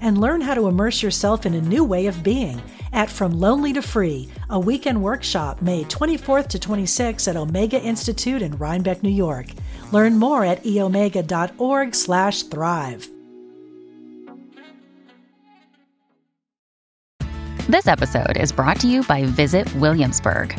and learn how to immerse yourself in a new way of being at From Lonely to Free, a weekend workshop May 24th to 26th at Omega Institute in Rhinebeck, New York. Learn more at eomega.org slash thrive. This episode is brought to you by Visit Williamsburg.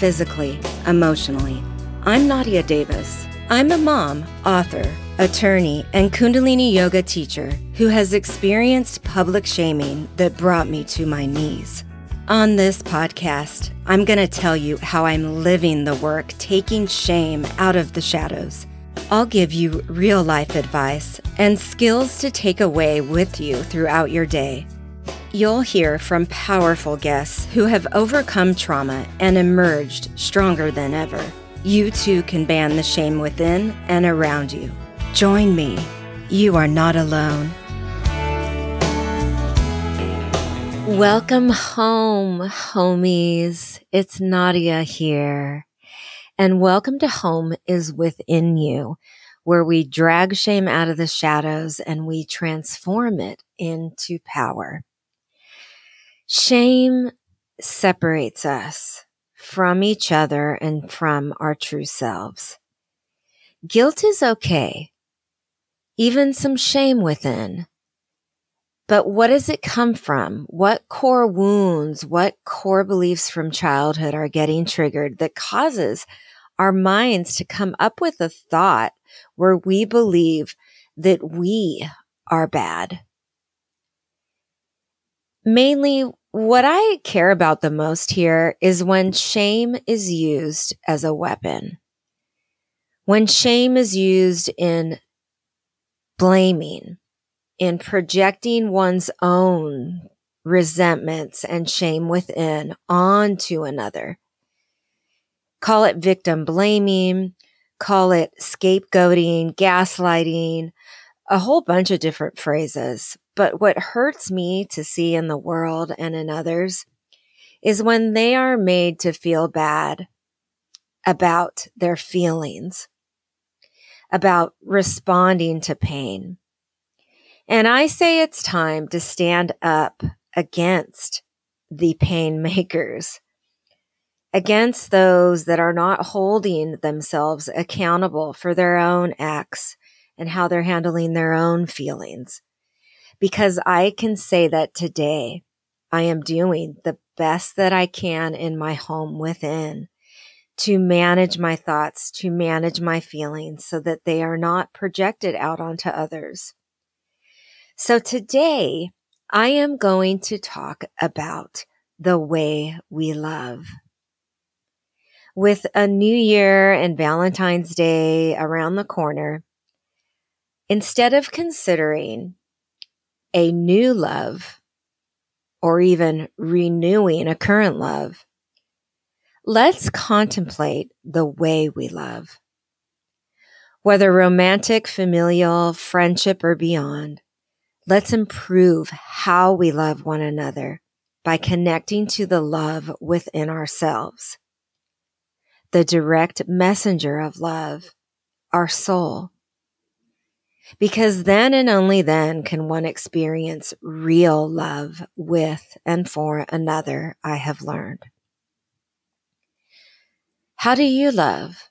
physically, emotionally? I'm Nadia Davis. I'm a mom, author, attorney, and Kundalini yoga teacher who has experienced public shaming that brought me to my knees. On this podcast, I'm going to tell you how I'm living the work taking shame out of the shadows. I'll give you real life advice and skills to take away with you throughout your day. You'll hear from powerful guests who have overcome trauma and emerged stronger than ever. You too can ban the shame within and around you. Join me. You are not alone. Welcome home, homies. It's Nadia here. And welcome to Home is Within You, where we drag shame out of the shadows and we transform it into power. Shame separates us from each other and from our true selves. Guilt is okay, even some shame within. But what does it come from? What core wounds, what core beliefs from childhood are getting triggered that causes our minds to come up with a thought where we believe that we are bad? Mainly what I care about the most here is when shame is used as a weapon. When shame is used in blaming, in projecting one's own resentments and shame within onto another. Call it victim blaming, call it scapegoating, gaslighting, a whole bunch of different phrases. But what hurts me to see in the world and in others is when they are made to feel bad about their feelings, about responding to pain. And I say it's time to stand up against the pain makers, against those that are not holding themselves accountable for their own acts and how they're handling their own feelings because I can say that today I am doing the best that I can in my home within to manage my thoughts, to manage my feelings so that they are not projected out onto others. So today I am going to talk about the way we love. With a new year and Valentine's Day around the corner, instead of considering a new love or even renewing a current love, let's contemplate the way we love. Whether romantic, familial, friendship, or beyond, let's improve how we love one another by connecting to the love within ourselves. The direct messenger of love, our soul because then and only then can one experience real love with and for another, I have learned. How do you love?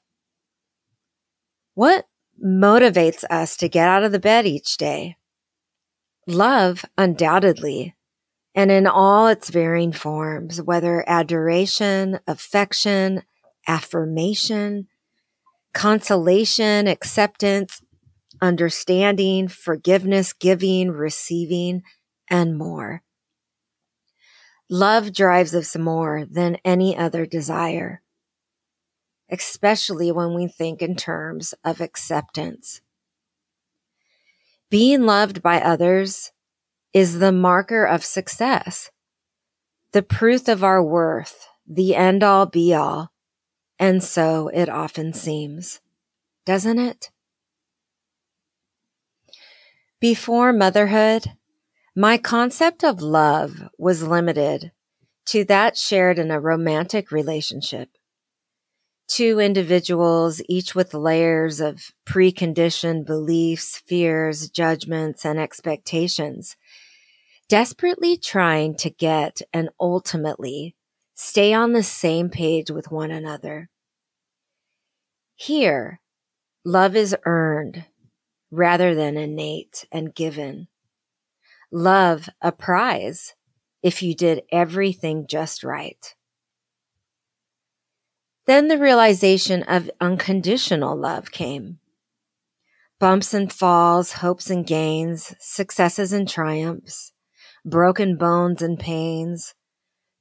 What motivates us to get out of the bed each day? Love, undoubtedly, and in all its varying forms, whether adoration, affection, affirmation, consolation, acceptance, understanding, forgiveness, giving, receiving, and more. Love drives us more than any other desire, especially when we think in terms of acceptance. Being loved by others is the marker of success, the proof of our worth, the end all be all. And so it often seems, doesn't it? Before motherhood, my concept of love was limited to that shared in a romantic relationship. Two individuals, each with layers of preconditioned beliefs, fears, judgments, and expectations, desperately trying to get and ultimately stay on the same page with one another. Here, love is earned rather than innate and given love a prize if you did everything just right. Then the realization of unconditional love came. Bumps and falls, hopes and gains, successes and triumphs, broken bones and pains,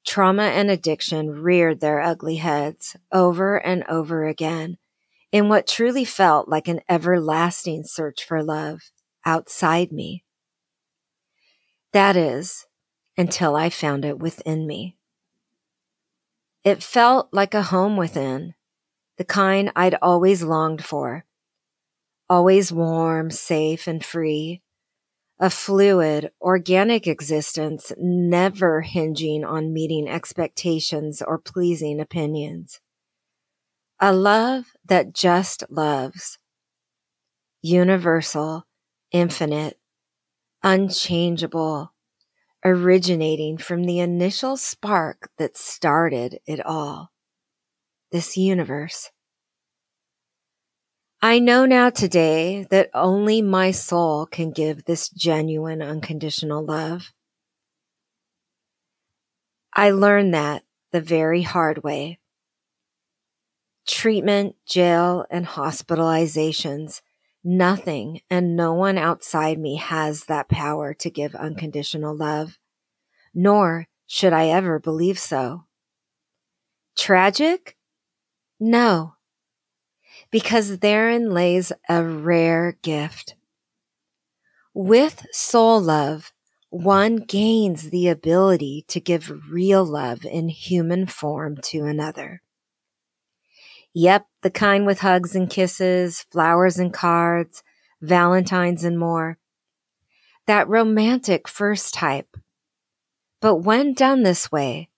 trauma and addiction reared their ugly heads over and over again in what truly felt like an everlasting search for love outside me. That is, until I found it within me. It felt like a home within, the kind I'd always longed for. Always warm, safe, and free. A fluid, organic existence, never hinging on meeting expectations or pleasing opinions. A love that just loves. Universal, infinite, unchangeable, originating from the initial spark that started it all. This universe. I know now today that only my soul can give this genuine unconditional love. I learned that the very hard way. Treatment, jail, and hospitalizations Nothing and no one outside me has that power to give unconditional love, nor should I ever believe so. Tragic? No, because therein lays a rare gift. With soul love, one gains the ability to give real love in human form to another. Yep, the kind with hugs and kisses, flowers and cards, valentines and more. That romantic first type. But when done this way,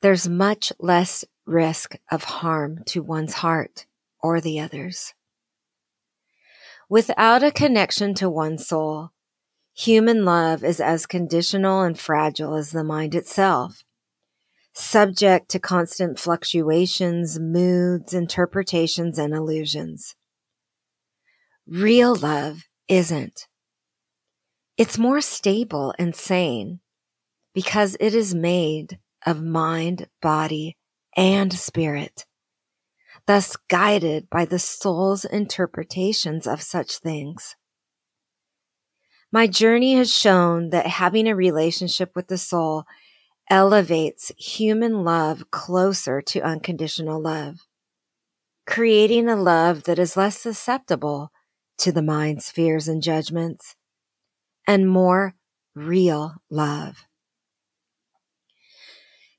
there's much less risk of harm to one's heart or the others. Without a connection to one's soul, human love is as conditional and fragile as the mind itself subject to constant fluctuations, moods, interpretations, and illusions. Real love isn't. It's more stable and sane because it is made of mind, body, and spirit, thus guided by the soul's interpretations of such things. My journey has shown that having a relationship with the soul elevates human love closer to unconditional love, creating a love that is less susceptible to the mind's fears and judgments and more real love.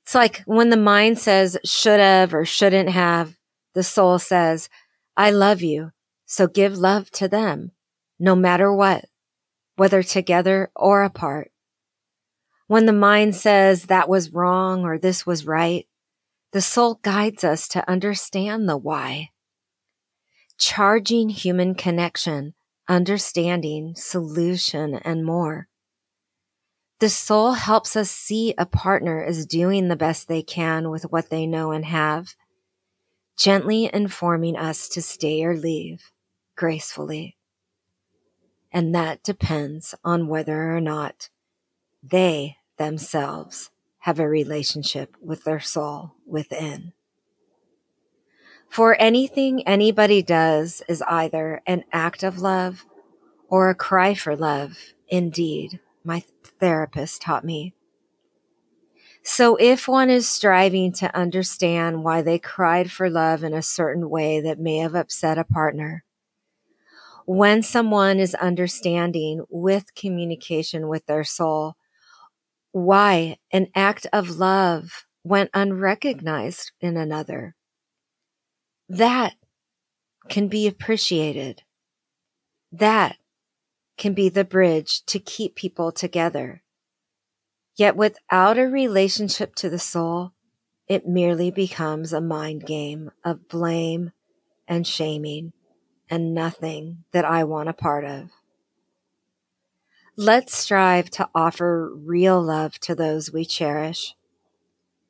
It's like when the mind says should have or shouldn't have, the soul says, I love you. So give love to them, no matter what, whether together or apart. When the mind says that was wrong or this was right, the soul guides us to understand the why. Charging human connection, understanding, solution, and more. The soul helps us see a partner is doing the best they can with what they know and have, gently informing us to stay or leave gracefully. And that depends on whether or not they themselves have a relationship with their soul within. For anything anybody does is either an act of love or a cry for love. Indeed, my therapist taught me. So if one is striving to understand why they cried for love in a certain way that may have upset a partner, when someone is understanding with communication with their soul why an act of love went unrecognized in another, that can be appreciated. That can be the bridge to keep people together. Yet without a relationship to the soul, it merely becomes a mind game of blame and shaming and nothing that I want a part of. Let's strive to offer real love to those we cherish,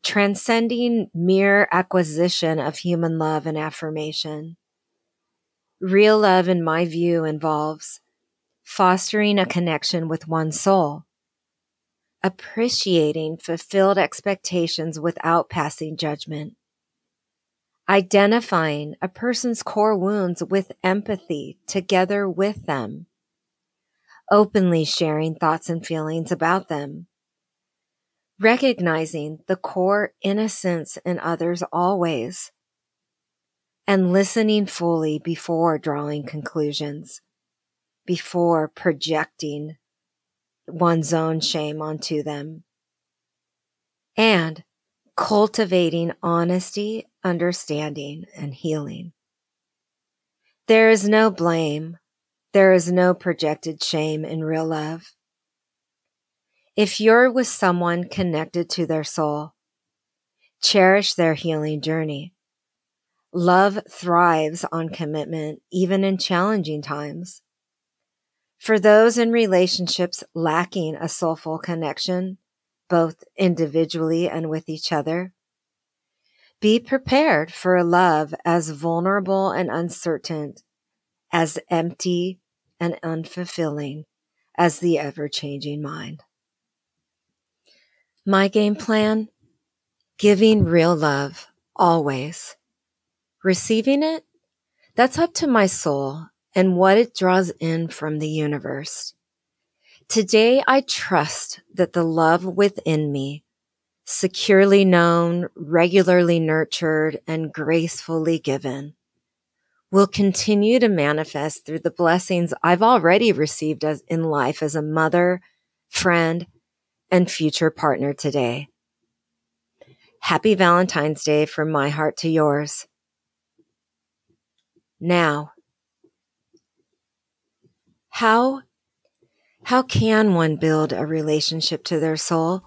transcending mere acquisition of human love and affirmation. Real love, in my view, involves fostering a connection with one soul, appreciating fulfilled expectations without passing judgment, identifying a person's core wounds with empathy together with them, openly sharing thoughts and feelings about them, recognizing the core innocence in others always, and listening fully before drawing conclusions, before projecting one's own shame onto them, and cultivating honesty, understanding, and healing. There is no blame. There is no projected shame in real love. If you're with someone connected to their soul, cherish their healing journey. Love thrives on commitment, even in challenging times. For those in relationships lacking a soulful connection, both individually and with each other. Be prepared for a love as vulnerable and uncertain, as empty and unfulfilling as the ever changing mind. My game plan giving real love always. Receiving it, that's up to my soul and what it draws in from the universe. Today, I trust that the love within me, securely known, regularly nurtured, and gracefully given, will continue to manifest through the blessings I've already received as in life as a mother, friend, and future partner today. Happy Valentine's Day from my heart to yours. Now, how how can one build a relationship to their soul?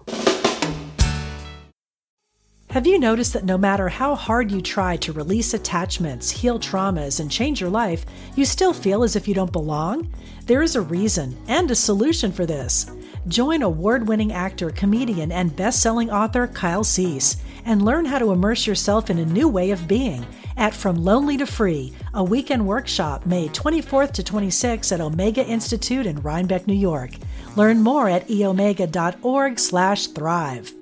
Have you noticed that no matter how hard you try to release attachments, heal traumas, and change your life, you still feel as if you don't belong? There is a reason and a solution for this. Join award winning actor, comedian, and best selling author Kyle Cease and learn how to immerse yourself in a new way of being at From Lonely to Free, a weekend workshop May 24th to 26th at Omega Institute in Rhinebeck, New York. Learn more at eomega.org/thrive.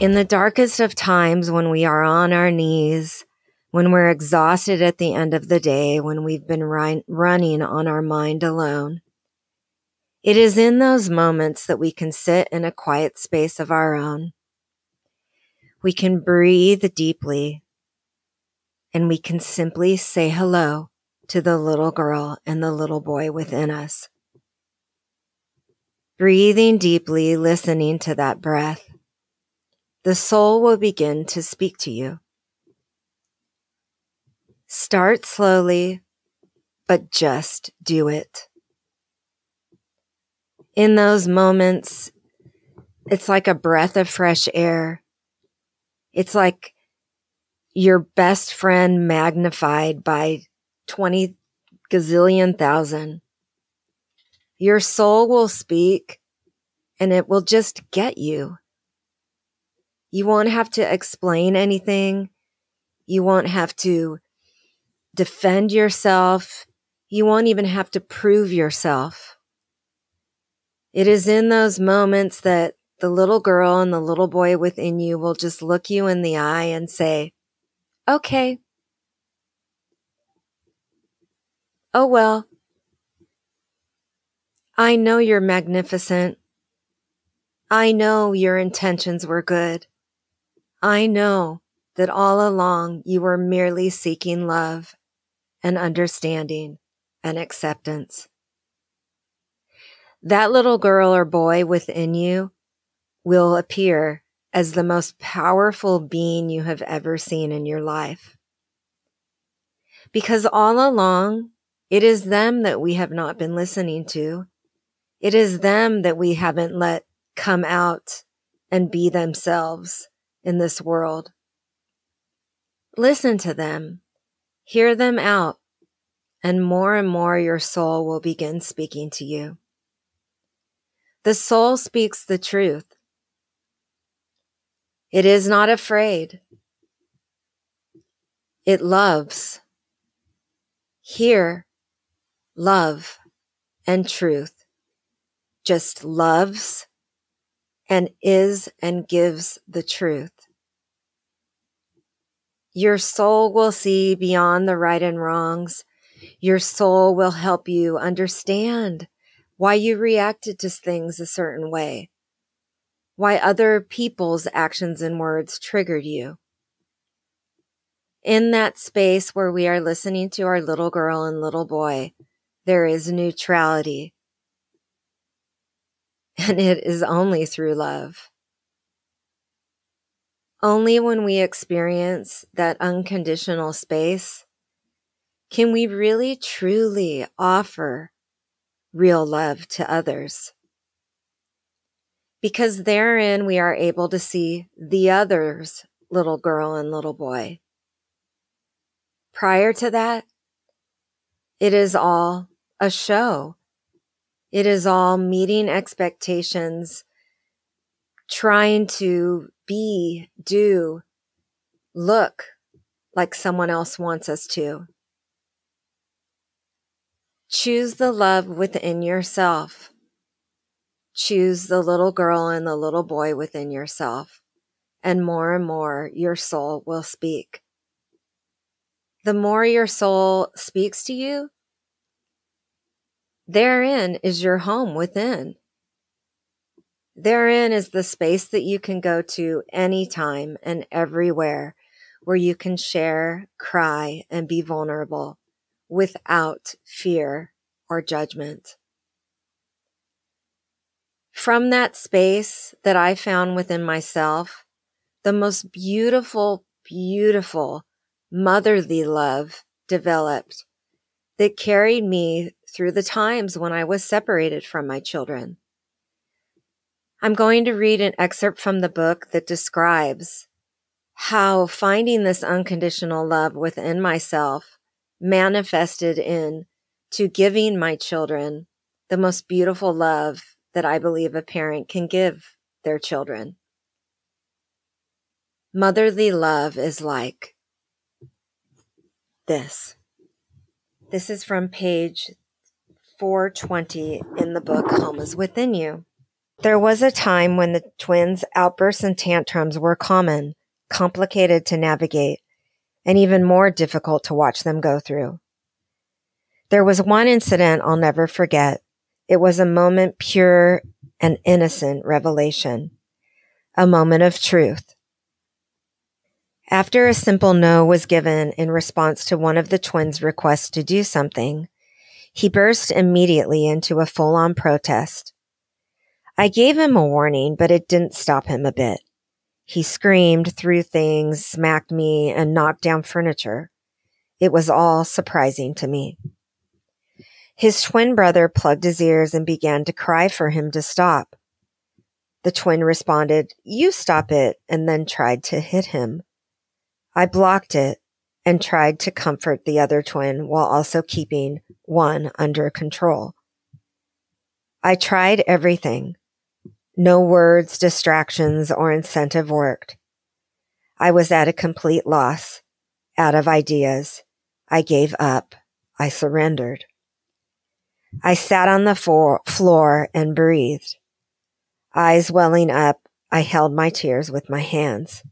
In the darkest of times when we are on our knees, when we're exhausted at the end of the day, when we've been running on our mind alone, It is in those moments that we can sit in a quiet space of our own. We can breathe deeply and we can simply say hello to the little girl and the little boy within us. Breathing deeply, listening to that breath, the soul will begin to speak to you. Start slowly, but just do it. In those moments, it's like a breath of fresh air. It's like your best friend magnified by 20 gazillion thousand. Your soul will speak and it will just get you. You won't have to explain anything. You won't have to defend yourself. You won't even have to prove yourself. It is in those moments that the little girl and the little boy within you will just look you in the eye and say, okay. Oh well. I know you're magnificent. I know your intentions were good. I know that all along you were merely seeking love and understanding and acceptance. That little girl or boy within you will appear as the most powerful being you have ever seen in your life. Because all along, it is them that we have not been listening to. It is them that we haven't let come out and be themselves in this world. Listen to them, hear them out, and more and more your soul will begin speaking to you. The soul speaks the truth. It is not afraid. It loves. Hear love and truth. Just loves and is and gives the truth. Your soul will see beyond the right and wrongs. Your soul will help you understand why you reacted to things a certain way, why other people's actions and words triggered you. In that space where we are listening to our little girl and little boy, there is neutrality and it is only through love. Only when we experience that unconditional space can we really truly offer real love to others. Because therein we are able to see the other's little girl and little boy. Prior to that, it is all a show it is all meeting expectations, trying to be, do, look like someone else wants us to. Choose the love within yourself. Choose the little girl and the little boy within yourself, and more and more your soul will speak. The more your soul speaks to you, Therein is your home within. Therein is the space that you can go to anytime and everywhere where you can share, cry, and be vulnerable without fear or judgment. From that space that I found within myself, the most beautiful, beautiful motherly love developed that carried me through the times when I was separated from my children. I'm going to read an excerpt from the book that describes how finding this unconditional love within myself manifested in to giving my children the most beautiful love that I believe a parent can give their children. Motherly love is like this. This is from page 420 in the book Home is Within You. There was a time when the twins' outbursts and tantrums were common, complicated to navigate, and even more difficult to watch them go through. There was one incident I'll never forget It was a moment pure and innocent revelation, a moment of truth. After a simple no was given in response to one of the twins' requests to do something, he burst immediately into a full on protest. I gave him a warning, but it didn't stop him a bit. He screamed, threw things, smacked me, and knocked down furniture. It was all surprising to me. His twin brother plugged his ears and began to cry for him to stop. The twin responded, You stop it, and then tried to hit him. I blocked it and tried to comfort the other twin while also keeping one under control. I tried everything. No words, distractions, or incentive worked. I was at a complete loss, out of ideas. I gave up. I surrendered. I sat on the floor and breathed. Eyes welling up, I held my tears with my hands.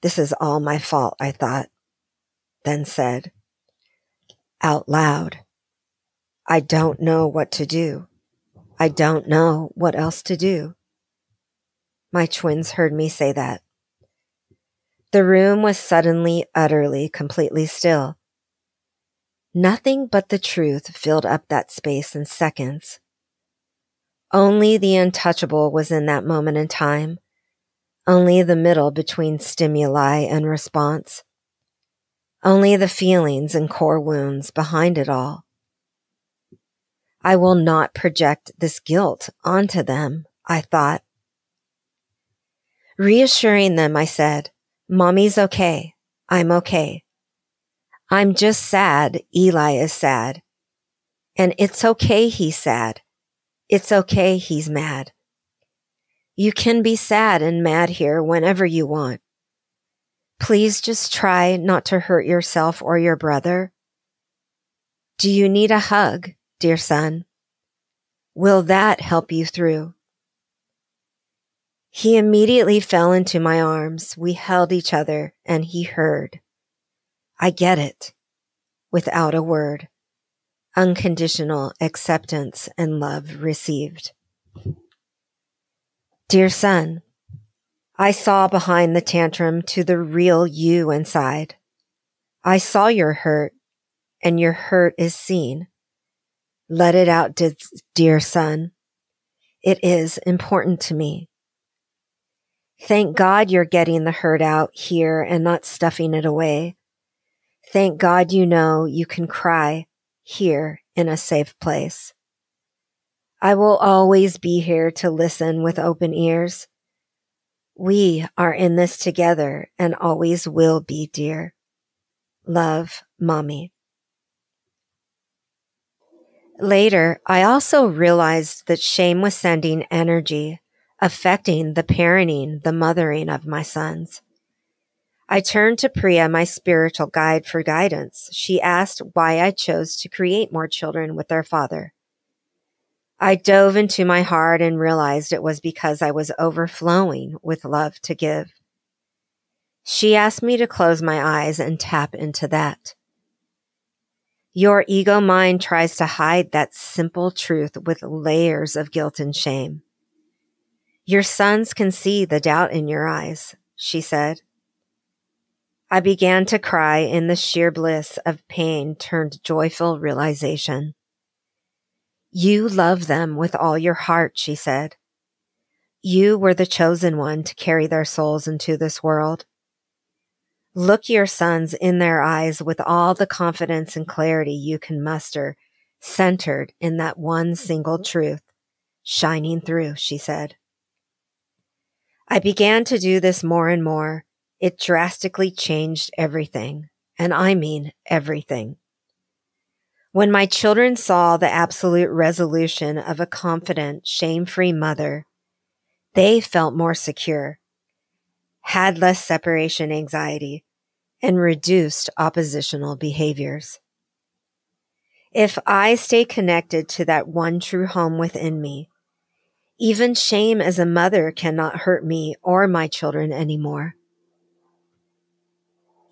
This is all my fault, I thought, then said out loud, I don't know what to do. I don't know what else to do. My twins heard me say that. The room was suddenly, utterly, completely still. Nothing but the truth filled up that space in seconds. Only the untouchable was in that moment in time, only the middle between stimuli and response, only the feelings and core wounds behind it all. I will not project this guilt onto them, I thought. Reassuring them, I said, Mommy's okay. I'm okay. I'm just sad. Eli is sad. And it's okay he's sad. It's okay he's mad. You can be sad and mad here whenever you want. Please just try not to hurt yourself or your brother. Do you need a hug? Dear son? Will that help you through? He immediately fell into my arms. We held each other and he heard. I get it. Without a word. Unconditional acceptance and love received. Dear son, I saw behind the tantrum to the real you inside. I saw your hurt and your hurt is seen. Let it out, dear son. It is important to me. Thank God you're getting the hurt out here and not stuffing it away. Thank God you know you can cry here in a safe place. I will always be here to listen with open ears. We are in this together and always will be, dear. Love, Mommy. Later, I also realized that shame was sending energy, affecting the parenting, the mothering of my sons. I turned to Priya, my spiritual guide, for guidance. She asked why I chose to create more children with their father. I dove into my heart and realized it was because I was overflowing with love to give. She asked me to close my eyes and tap into that. Your ego mind tries to hide that simple truth with layers of guilt and shame. Your sons can see the doubt in your eyes, she said. I began to cry in the sheer bliss of pain turned joyful realization. You love them with all your heart, she said. You were the chosen one to carry their souls into this world. Look your sons in their eyes with all the confidence and clarity you can muster, centered in that one single mm-hmm. truth, shining through, she said. I began to do this more and more. It drastically changed everything. And I mean everything. When my children saw the absolute resolution of a confident, shame free mother, they felt more secure had less separation anxiety, and reduced oppositional behaviors. If I stay connected to that one true home within me, even shame as a mother cannot hurt me or my children anymore.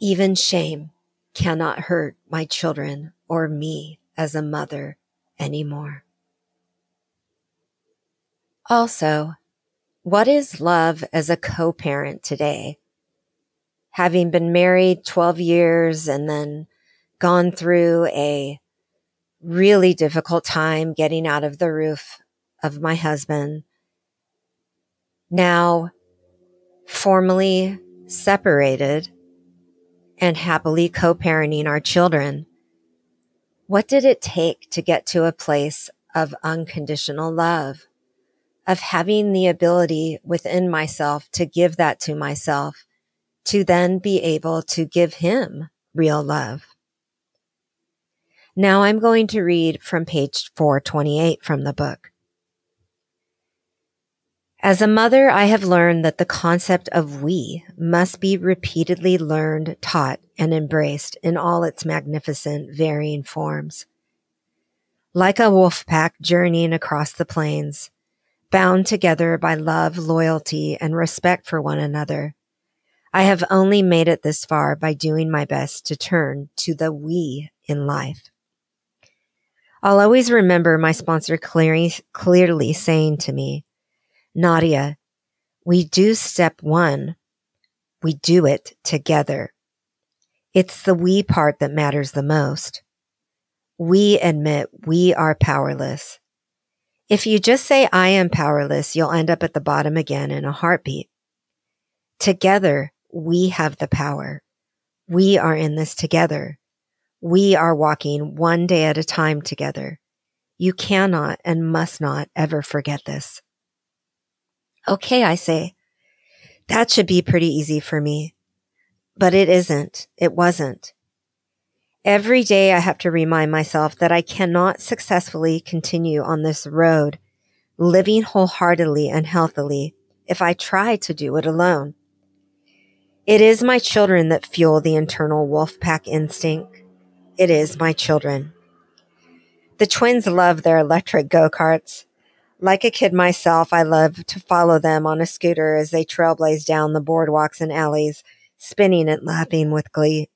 Even shame cannot hurt my children or me as a mother anymore. Also, what is love as a co parent today? Having been married 12 years and then gone through a really difficult time getting out of the roof of my husband, now formally separated and happily co parenting our children. What did it take to get to a place of unconditional love? Of having the ability within myself to give that to myself, to then be able to give him real love. Now I'm going to read from page 428 from the book. As a mother, I have learned that the concept of we must be repeatedly learned, taught, and embraced in all its magnificent varying forms. Like a wolf pack journeying across the plains, bound together by love, loyalty, and respect for one another. I have only made it this far by doing my best to turn to the we in life. I'll always remember my sponsor clearly, clearly saying to me, Nadia, we do step one. We do it together. It's the we part that matters the most. We admit we are powerless. If you just say, I am powerless, you'll end up at the bottom again in a heartbeat. Together, we have the power. We are in this together. We are walking one day at a time together. You cannot and must not ever forget this. Okay, I say, that should be pretty easy for me. But it isn't. It wasn't. Every day I have to remind myself that I cannot successfully continue on this road, living wholeheartedly and healthily, if I try to do it alone. It is my children that fuel the internal wolf pack instinct. It is my children. The twins love their electric go-karts. Like a kid myself, I love to follow them on a scooter as they trailblaze down the boardwalks and alleys, spinning and laughing with glee.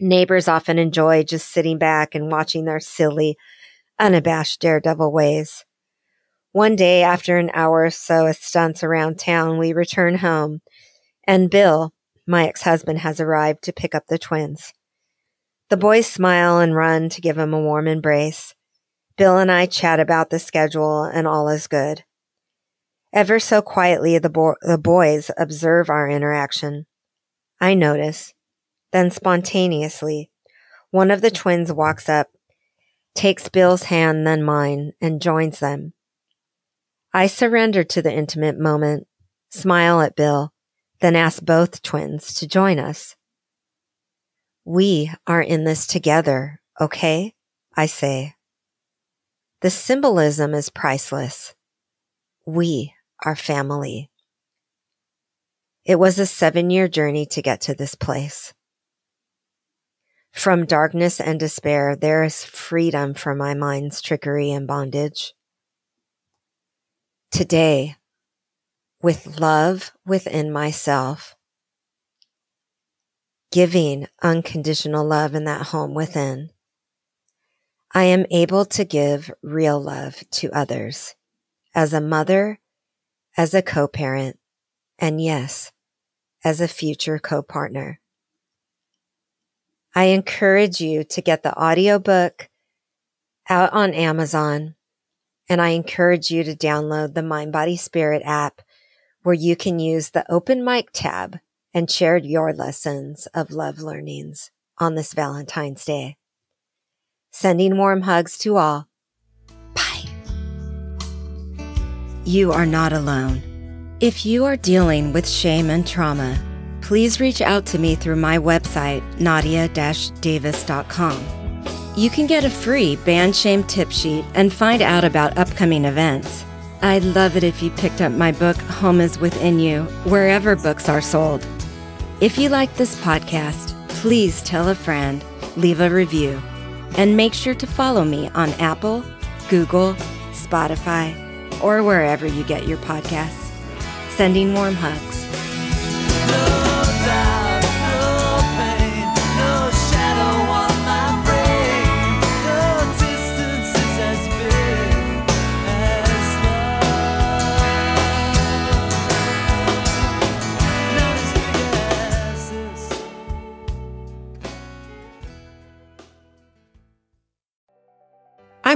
Neighbors often enjoy just sitting back and watching their silly, unabashed daredevil ways. One day, after an hour or so of stunts around town, we return home, and Bill, my ex husband, has arrived to pick up the twins. The boys smile and run to give him a warm embrace. Bill and I chat about the schedule, and all is good. Ever so quietly, the, bo- the boys observe our interaction. I notice then spontaneously, one of the twins walks up, takes Bill's hand, then mine, and joins them. I surrender to the intimate moment, smile at Bill, then ask both twins to join us. We are in this together, okay? I say. The symbolism is priceless. We are family. It was a seven year journey to get to this place. From darkness and despair, there is freedom from my mind's trickery and bondage. Today, with love within myself, giving unconditional love in that home within, I am able to give real love to others as a mother, as a co-parent, and yes, as a future co-partner. I encourage you to get the audiobook out on Amazon. And I encourage you to download the Mind Body Spirit app where you can use the open mic tab and share your lessons of love learnings on this Valentine's Day. Sending warm hugs to all. Bye. You are not alone. If you are dealing with shame and trauma, please reach out to me through my website, nadia-davis.com. You can get a free Ban Shame tip sheet and find out about upcoming events. I'd love it if you picked up my book, Home is Within You, wherever books are sold. If you like this podcast, please tell a friend, leave a review, and make sure to follow me on Apple, Google, Spotify, or wherever you get your podcasts. Sending warm hugs.